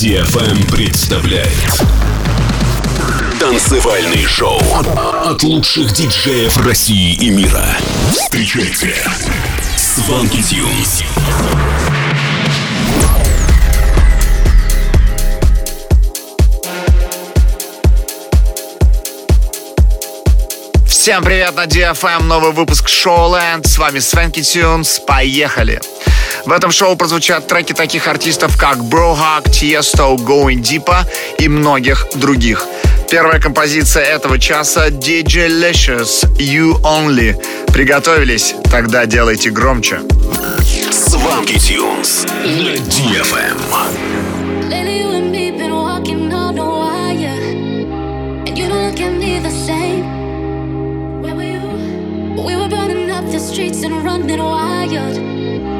DFM представляет Танцевальный шоу от лучших диджеев России и мира. Встречайте Сванки Тюнс. Всем привет на DFM, новый выпуск Шоуленд. С вами Свенки Тюнс. Поехали! Поехали! В этом шоу прозвучат треки таких артистов, как Brohug, Tiesto, Going Deepa и многих других. Первая композиция этого часа DJ Licious You Only. Приготовились? Тогда делайте громче. Свалки Тюнс на эм. DFM. streets and running wild.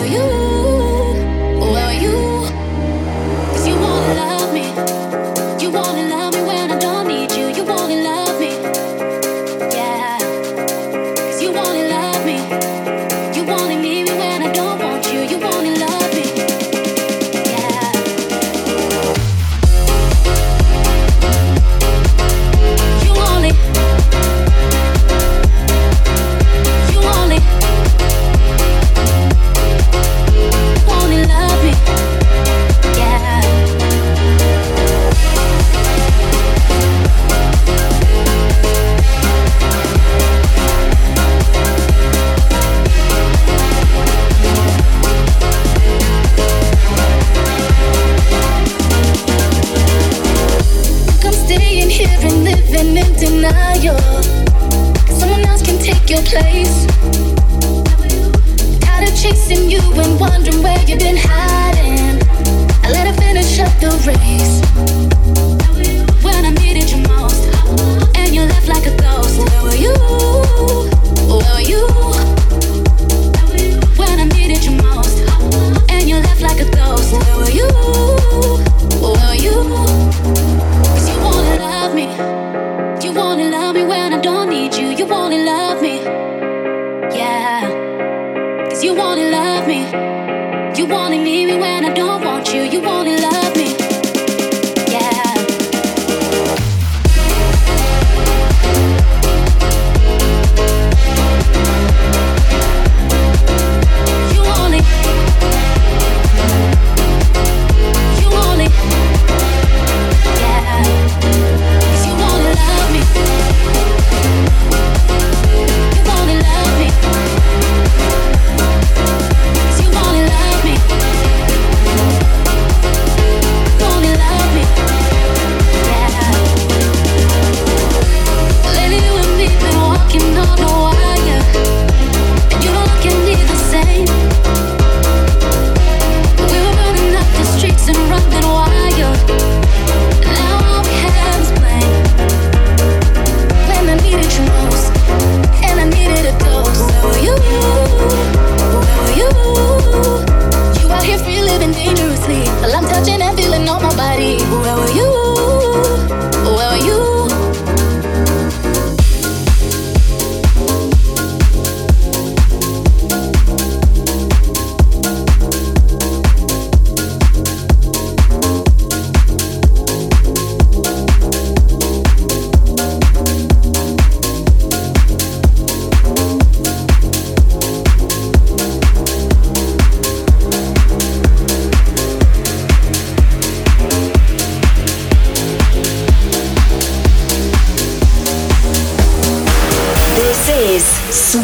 know my body. Where were you?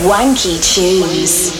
Wanky Tunes.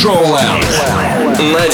Шоуленд. На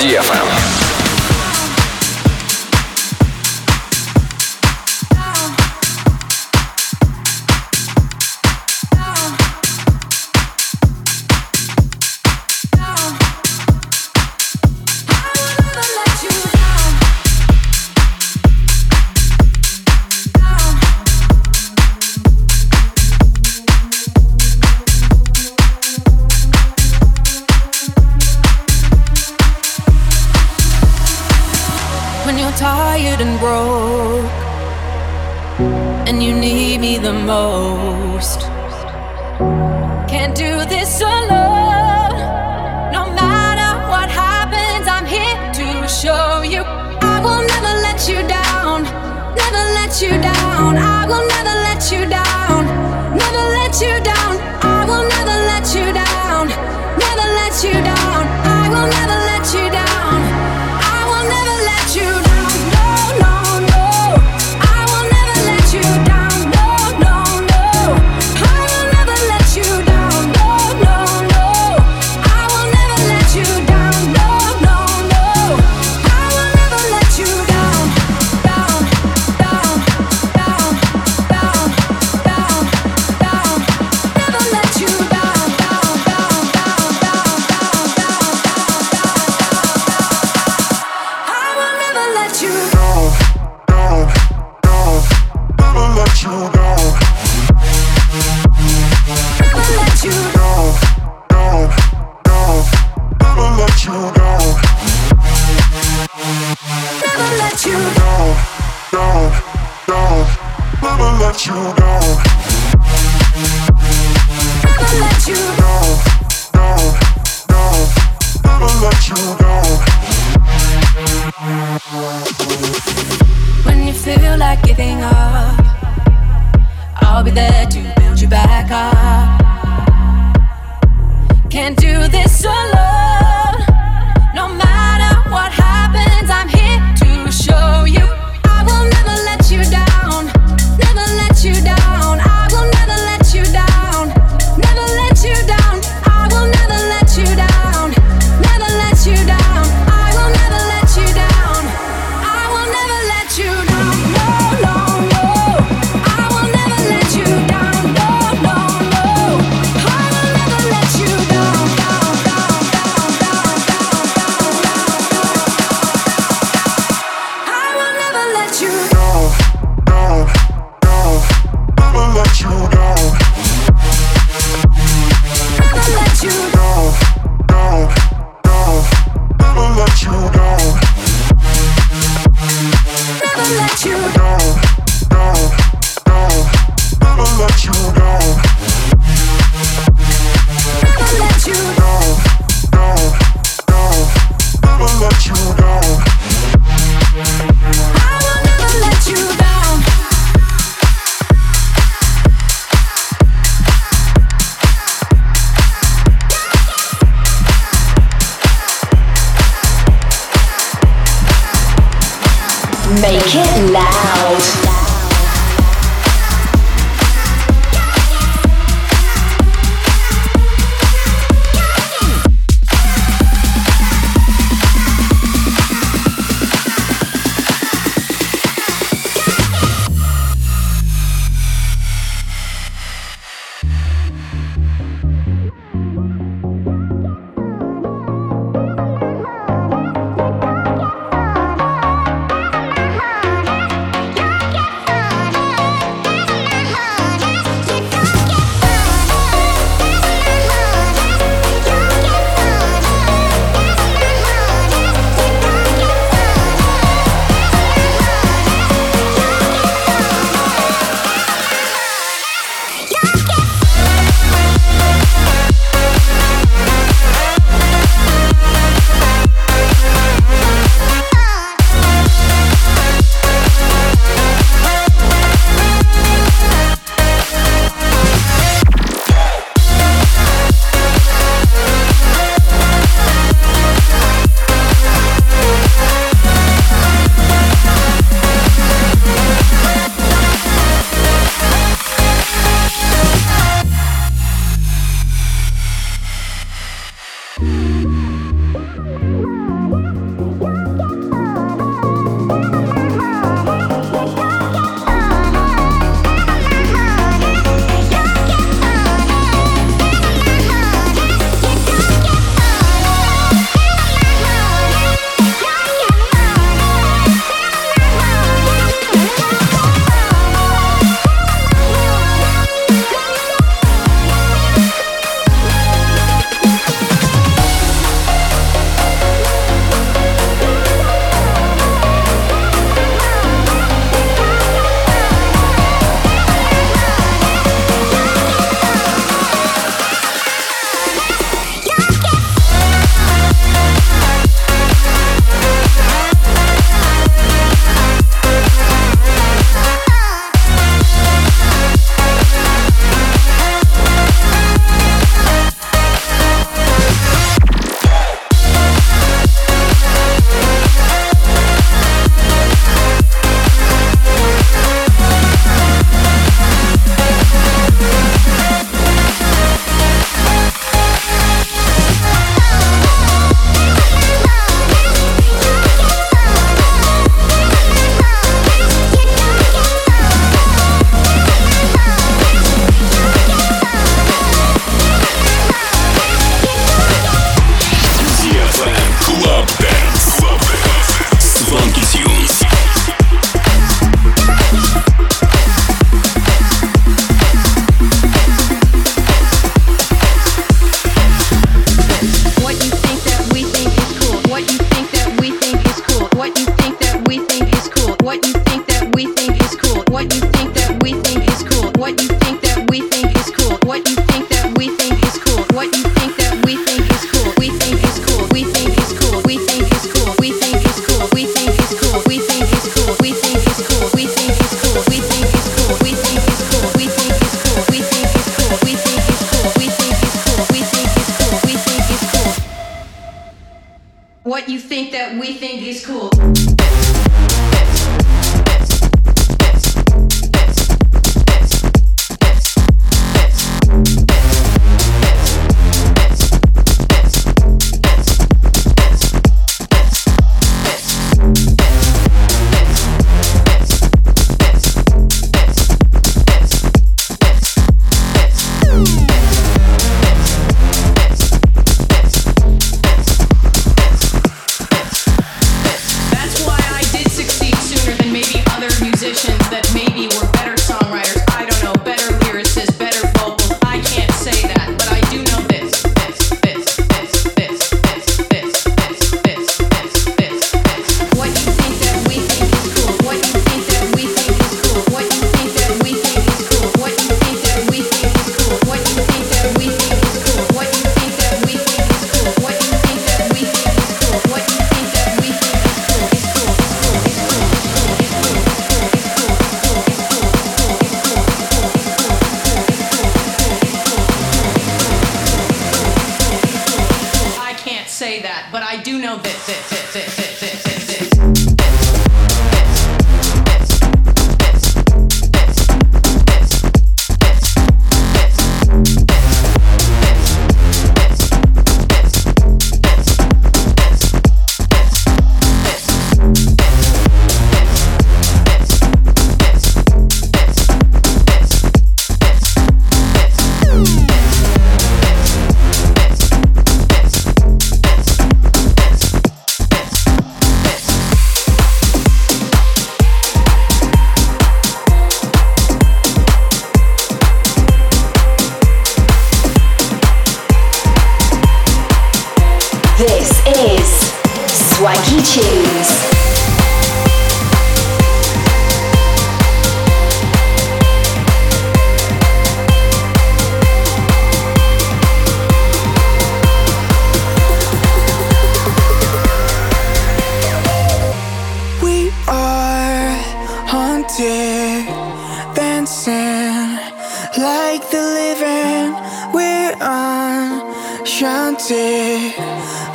toxic,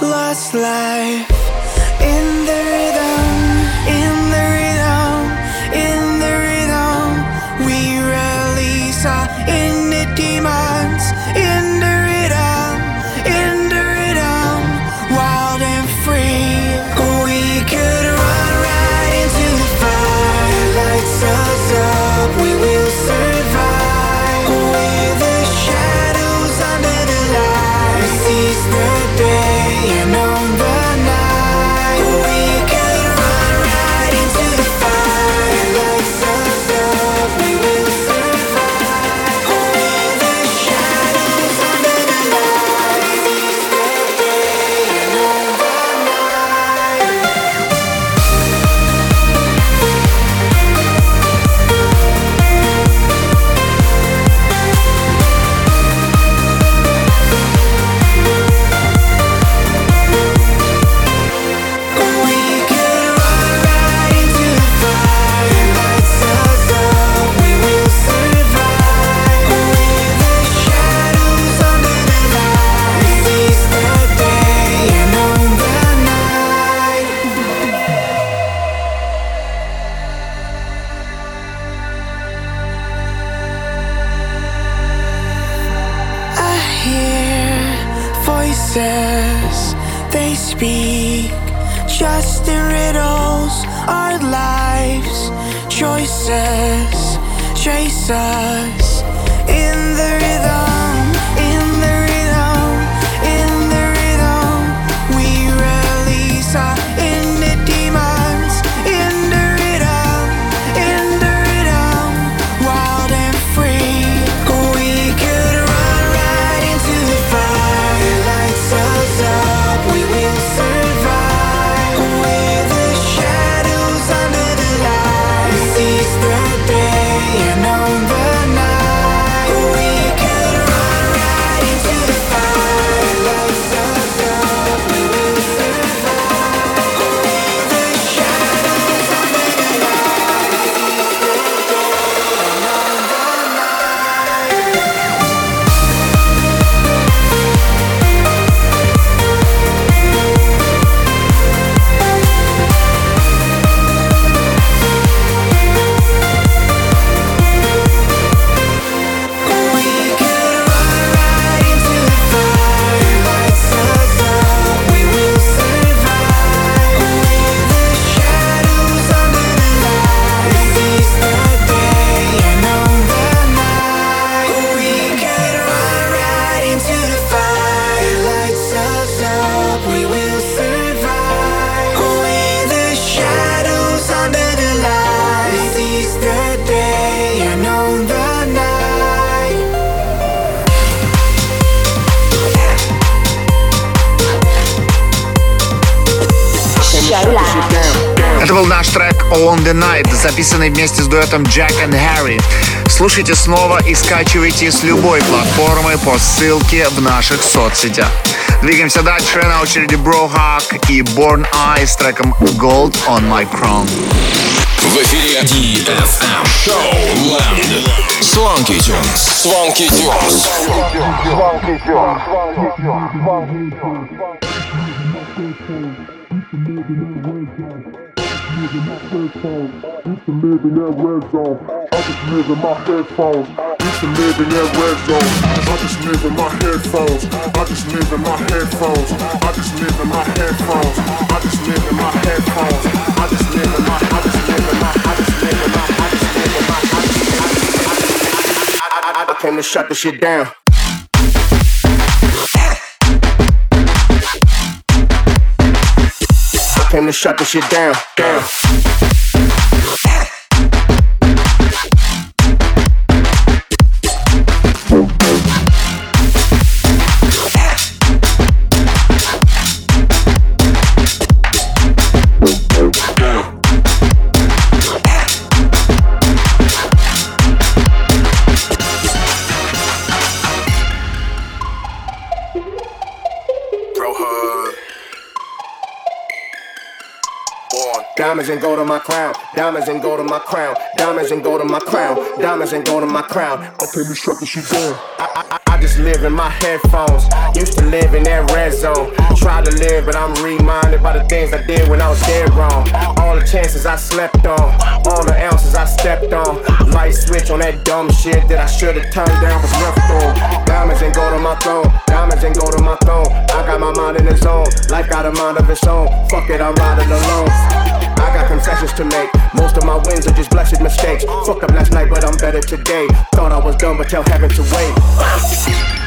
lost life. Записанный вместе с дуэтом Jack and Harry. Слушайте снова и скачивайте с любой платформы по ссылке в наших соцсетях. Двигаемся дальше. На очереди Brohawk и Born Eye с треком Gold on My Crown. В эфире DFM Show Land. Swanky Tunes. Swanky Tunes. Used to live in that red zone. I just live in my headphones. Used to live in that red zone. I just live in my headphones. I just live in my headphones. I just live in my headphones. I just live in my headphones. I just live in my. I just live in my. I just live in my. I just live in my. I just. I, I, I came to shut the shit down. Came to shut the shit down. down. Diamonds and gold on my crown. Diamonds and gold on my crown. Diamonds and gold on my crown. Diamonds and gold on my crown. Okay, me shut this shit down. I, I, I just live in my headphones. Used to live in that red zone. Try to live, but I'm reminded by the things I did when I was dead wrong. All the chances I slept on. All the ounces I stepped on. Light switch on that dumb shit that I should've turned down was left on. Diamonds and gold on my throne. Diamonds and gold on my throne. I got my mind in the zone. Life got a mind of its own. Fuck it, I'm riding alone. I confessions to make. Most of my wins are just blessed mistakes. Fuck up last night, but I'm better today. Thought I was done, but tell heaven to wait.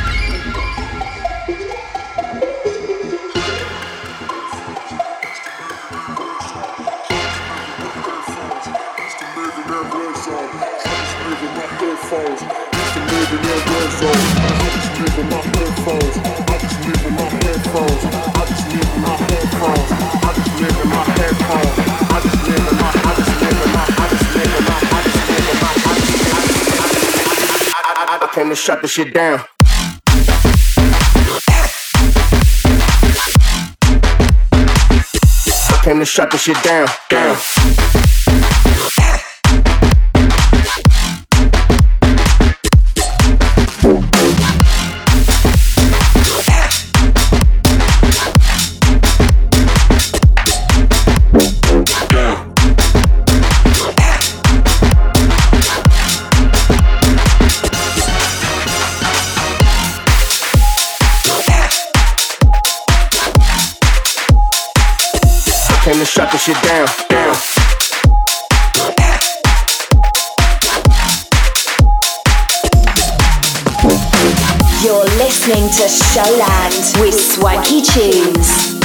Shut the shit down. I came to shut the shit down. Down. Shut the shit down. down. You're listening to Showland with Swanky Tunes.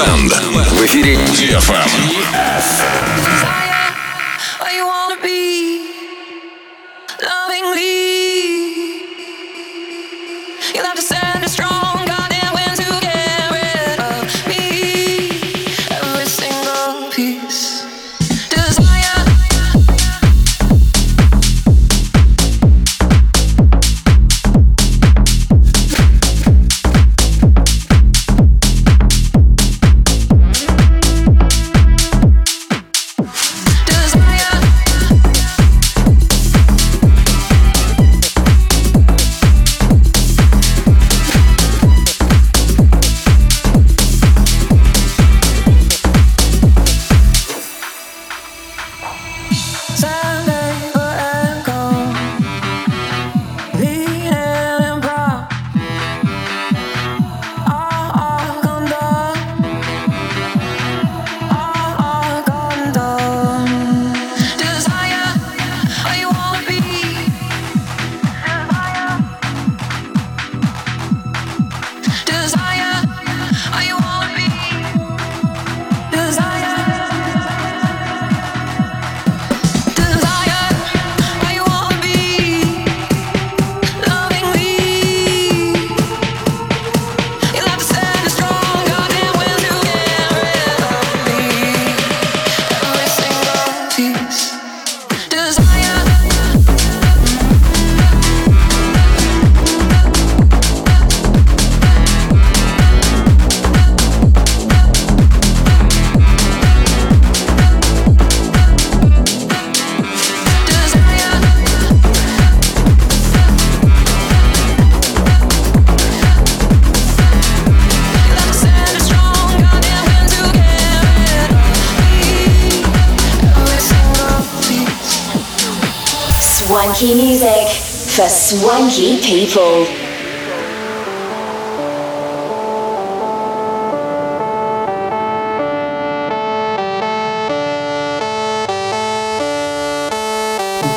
Showland. В эфире DFM. Swanky music for swanky people.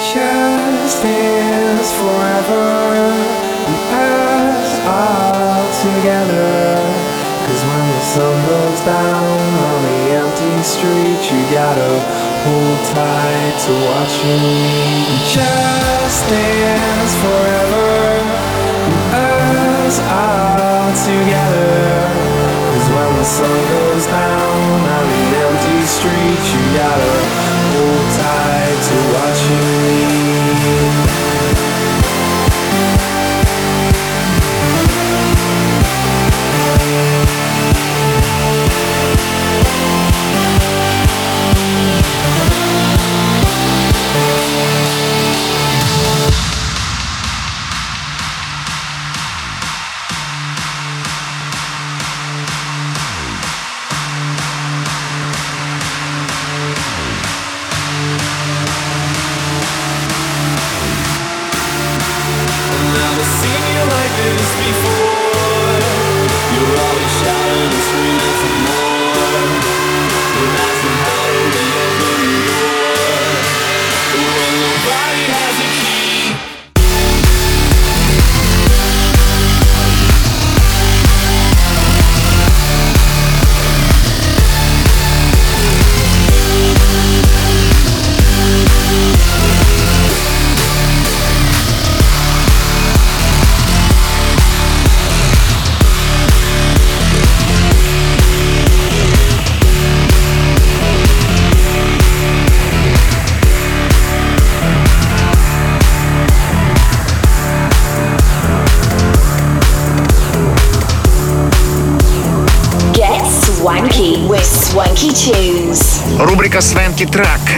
just dance forever and us all together. Cause when the sun goes down on the empty street, you gotta hold tight to watching me. Just dance forever us all together. Cause when the sun goes down on the empty street, you gotta hold tight to watching me.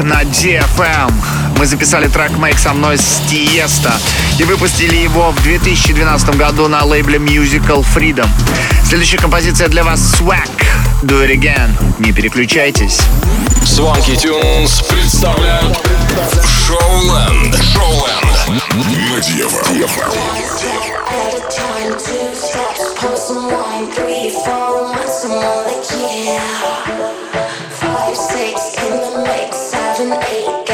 На DFM. Мы записали трек «Make со мной» с Тиеста и выпустили его в 2012 году на лейбле Musical Freedom. Следующая композиция для вас «Swag». Do it again. Не переключайтесь. Swanky Tunes представляют Шоуленд. Шоуленд. На DFM. Five, six in the mix, seven, eight,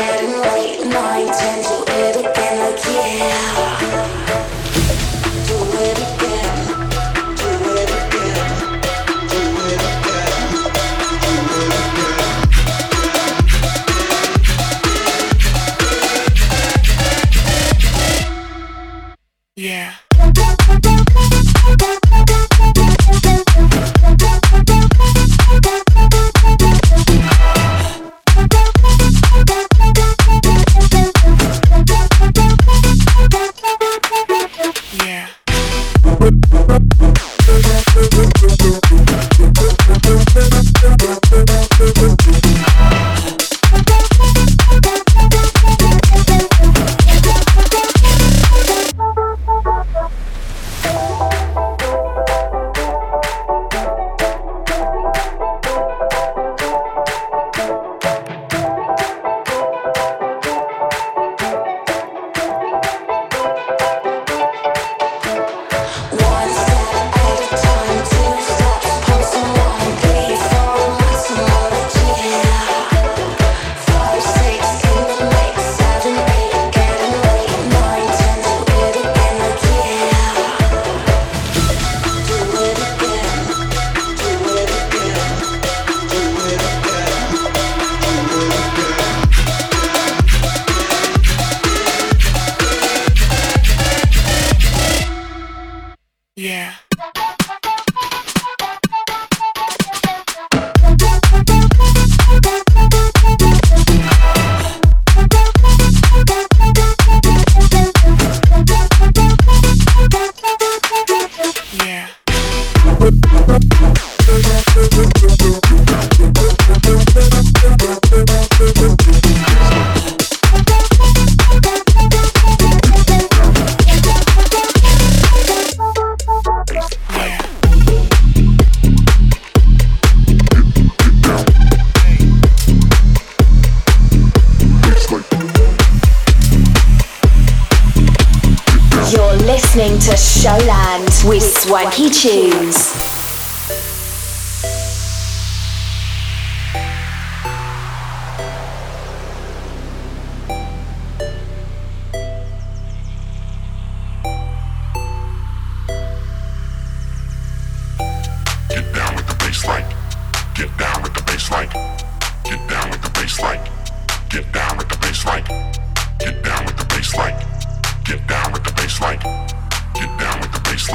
Get down with the bass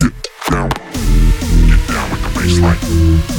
Get down. Get down with the bass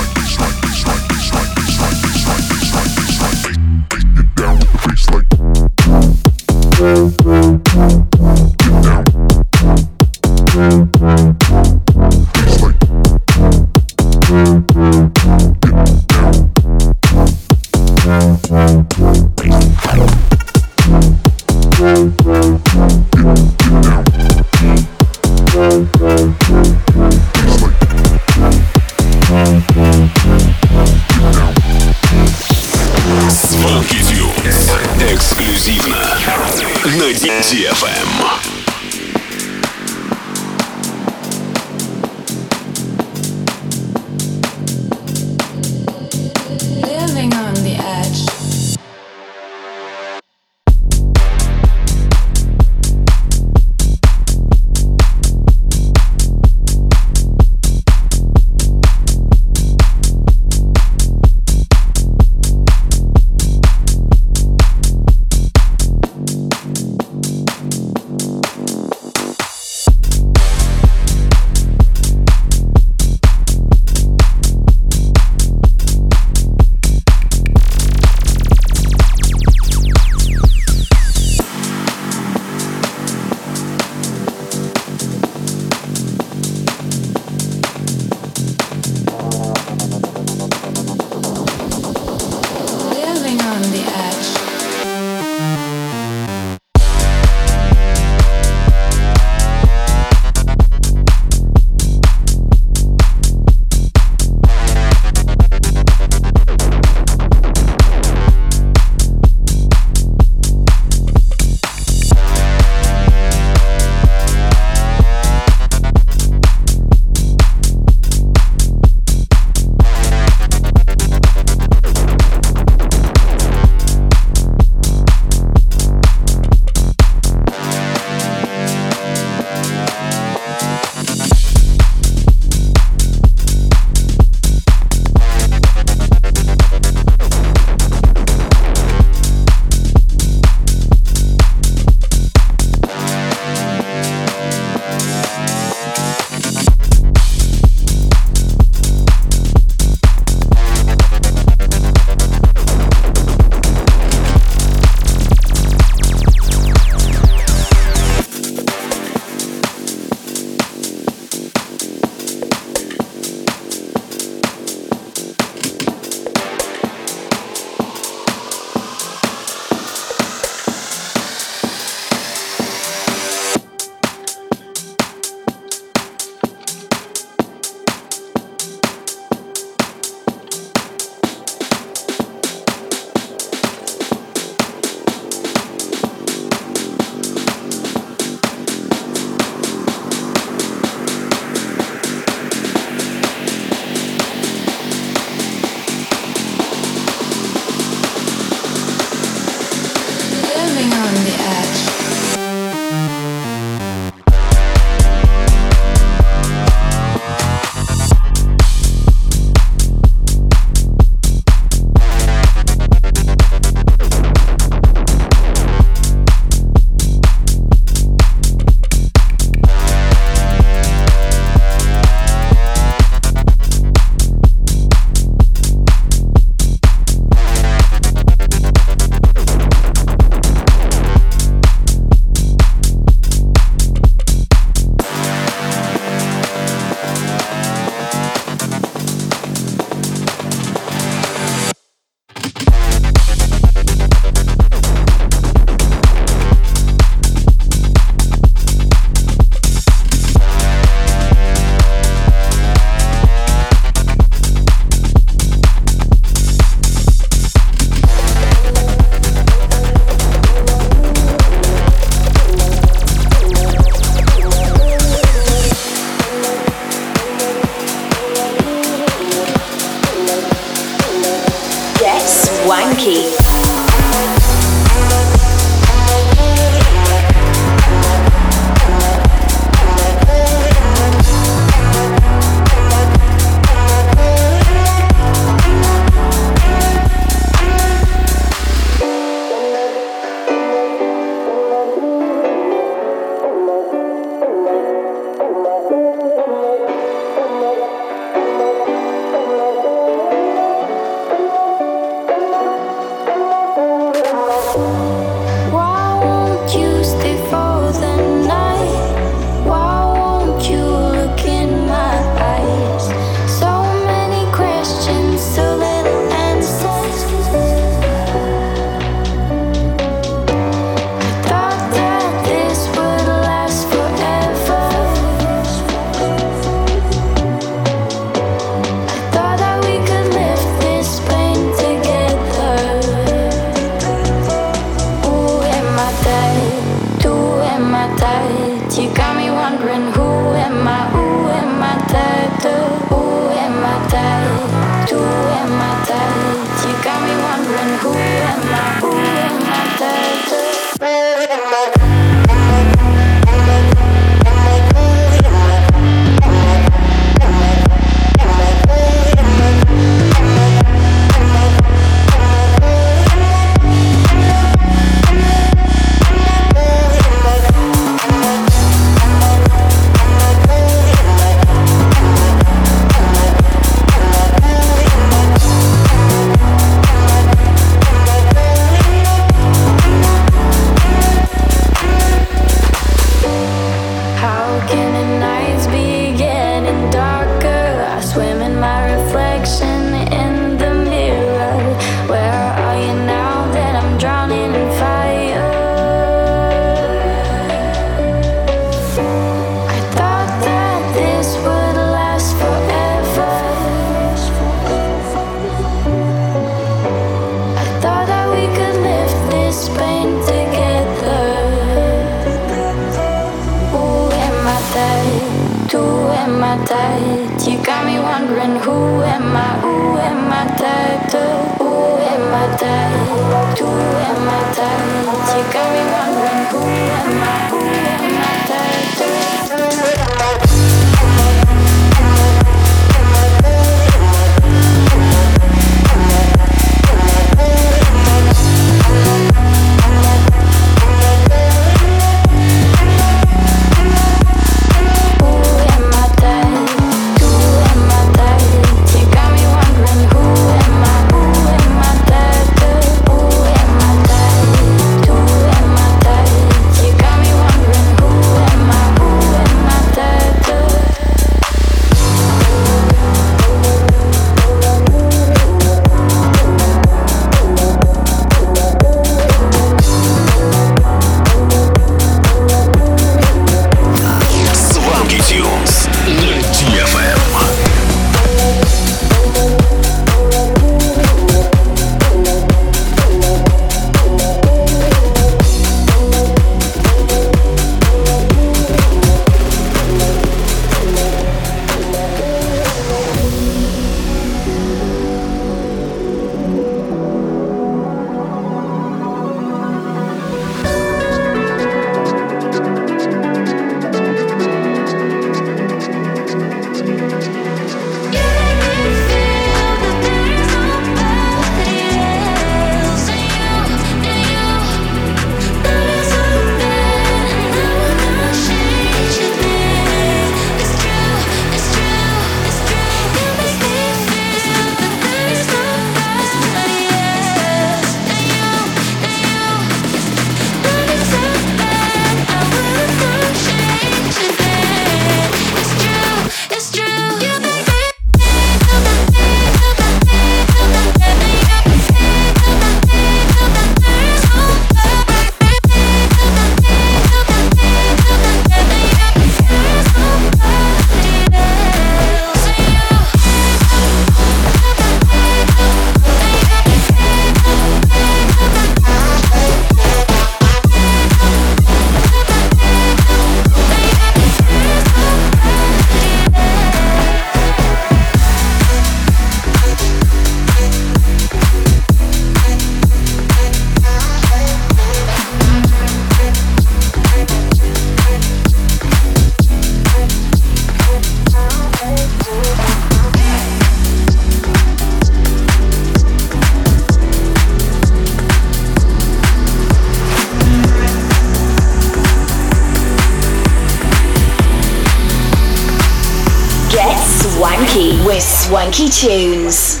Wanky Tunes.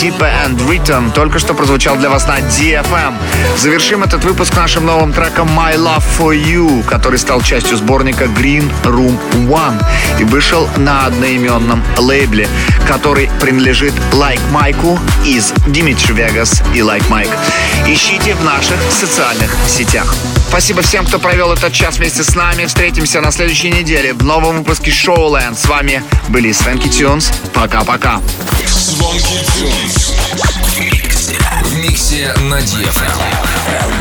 Типа and Written только что прозвучал для вас на DFM. Завершим этот выпуск нашим новым треком My Love for You, который стал частью сборника Green Room One и вышел на одноименном лейбле, который принадлежит Like Майку из Dimitri Вегас и Like Mike. Ищите в наших социальных сетях. Спасибо всем, кто провел этот час вместе с нами. Встретимся на следующей неделе в новом выпуске Showland. С вами были Свенки Тюнс. Пока-пока. Звонкий Тюнс. В миксе на Диафрагме.